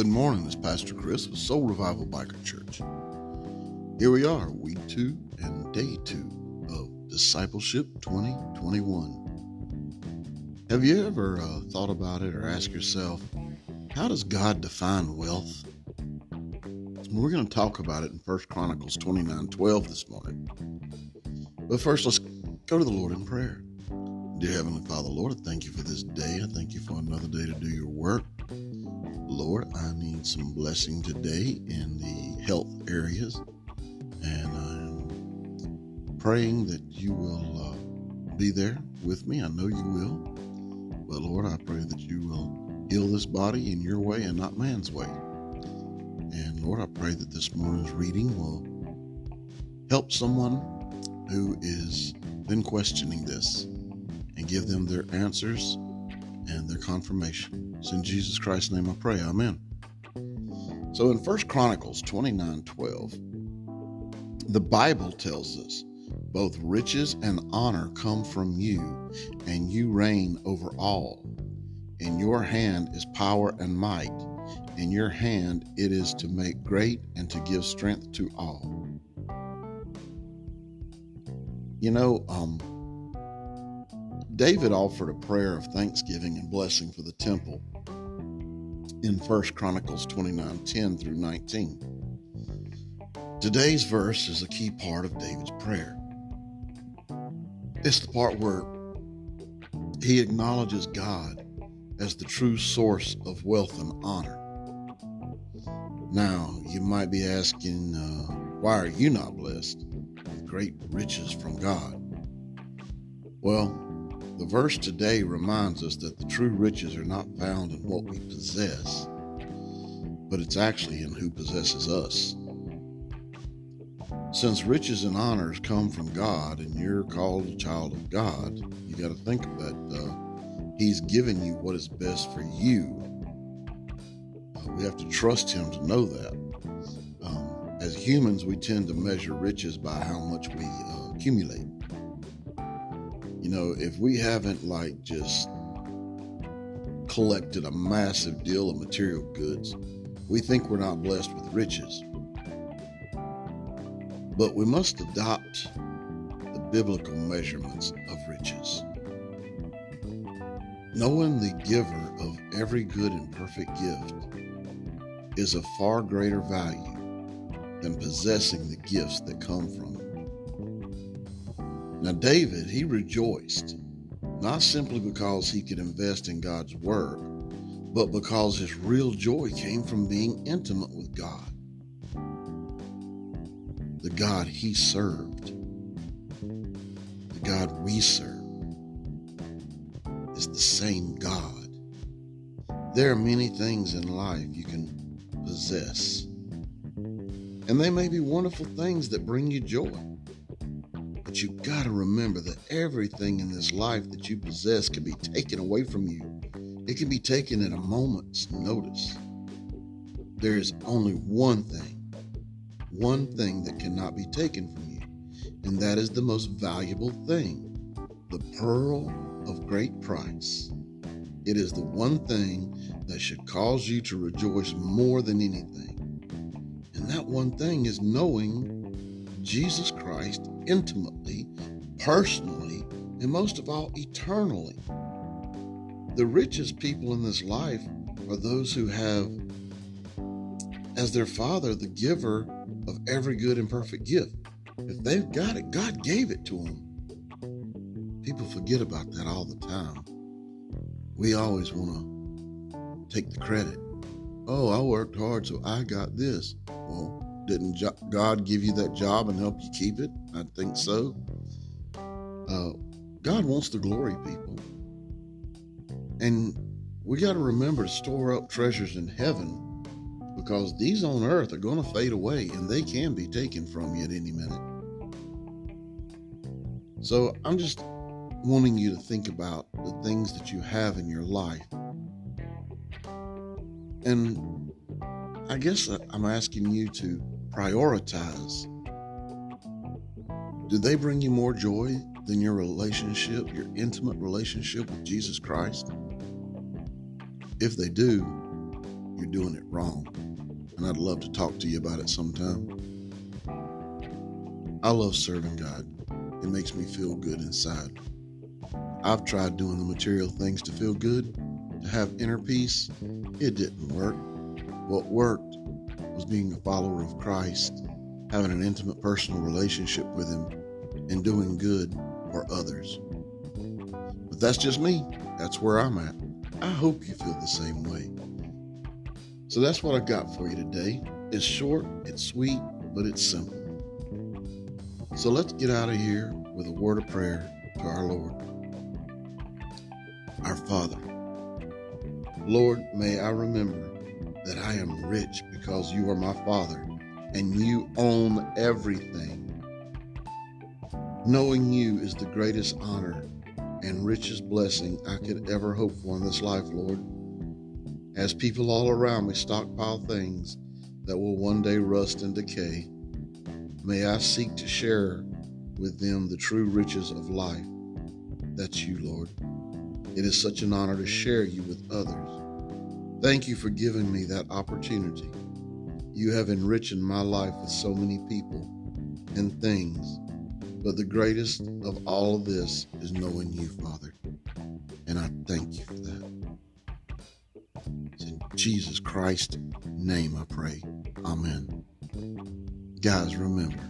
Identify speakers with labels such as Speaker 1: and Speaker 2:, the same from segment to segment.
Speaker 1: Good morning, it's Pastor Chris with Soul Revival Biker Church. Here we are, week two and day two of Discipleship 2021. Have you ever uh, thought about it or asked yourself, how does God define wealth? We're going to talk about it in 1 Chronicles 29 12 this morning. But first, let's go to the Lord in prayer. Dear Heavenly Father, Lord, I thank you for this day. I thank you for another day to do your work. Lord, I need some blessing today in the health areas. And I'm praying that you will uh, be there with me. I know you will. But Lord, I pray that you will heal this body in your way and not man's way. And Lord, I pray that this morning's reading will help someone who is been questioning this and give them their answers and their confirmation. It's in Jesus Christ's name I pray. Amen. So in 1 Chronicles 29 12, the Bible tells us both riches and honor come from you, and you reign over all. In your hand is power and might. In your hand it is to make great and to give strength to all. You know, um, David offered a prayer of thanksgiving and blessing for the temple in 1 Chronicles 29 10 through 19. Today's verse is a key part of David's prayer. It's the part where he acknowledges God as the true source of wealth and honor. Now, you might be asking, uh, why are you not blessed with great riches from God? Well, the verse today reminds us that the true riches are not found in what we possess, but it's actually in who possesses us. Since riches and honors come from God and you're called a child of God, you got to think that uh, He's given you what is best for you. Uh, we have to trust Him to know that. Um, as humans, we tend to measure riches by how much we uh, accumulate. You know, if we haven't like just collected a massive deal of material goods, we think we're not blessed with riches. But we must adopt the biblical measurements of riches. Knowing the giver of every good and perfect gift is of far greater value than possessing the gifts that come from it. Now, David, he rejoiced, not simply because he could invest in God's word, but because his real joy came from being intimate with God, the God he served, the God we serve is the same God. There are many things in life you can possess, and they may be wonderful things that bring you joy. But you got to remember that everything in this life that you possess can be taken away from you. It can be taken at a moment's notice. There is only one thing, one thing that cannot be taken from you, and that is the most valuable thing the pearl of great price. It is the one thing that should cause you to rejoice more than anything. And that one thing is knowing Jesus Christ intimately, personally, and most of all, eternally. The richest people in this life are those who have as their father the giver of every good and perfect gift. If they've got it, God gave it to them. People forget about that all the time. We always want to take the credit. Oh, I worked hard, so I got this. Well, didn't God give you that job and help you keep it? I think so. Uh, God wants to glory people. And we got to remember to store up treasures in heaven because these on earth are going to fade away and they can be taken from you at any minute. So I'm just wanting you to think about the things that you have in your life. And I guess uh, I'm asking you to prioritize. Do they bring you more joy than your relationship, your intimate relationship with Jesus Christ? If they do, you're doing it wrong. And I'd love to talk to you about it sometime. I love serving God. It makes me feel good inside. I've tried doing the material things to feel good, to have inner peace. It didn't work. What worked was being a follower of Christ, having an intimate personal relationship with Him, and doing good for others. But that's just me. That's where I'm at. I hope you feel the same way. So that's what I got for you today. It's short, it's sweet, but it's simple. So let's get out of here with a word of prayer to our Lord. Our Father, Lord, may I remember that I am rich because you are my Father and you own everything. Knowing you is the greatest honor and richest blessing I could ever hope for in this life, Lord. As people all around me stockpile things that will one day rust and decay, may I seek to share with them the true riches of life. That's you, Lord. It is such an honor to share you with others. Thank you for giving me that opportunity. You have enriched my life with so many people and things but the greatest of all of this is knowing you, Father. And I thank you for that. It's in Jesus Christ's name I pray. Amen. Guys, remember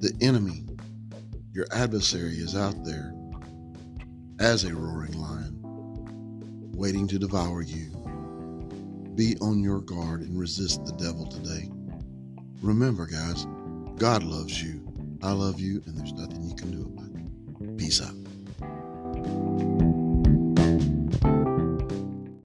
Speaker 1: the enemy, your adversary, is out there as a roaring lion, waiting to devour you. Be on your guard and resist the devil today. Remember, guys, God loves you. I love you, and there's nothing you can do about it. Peace out.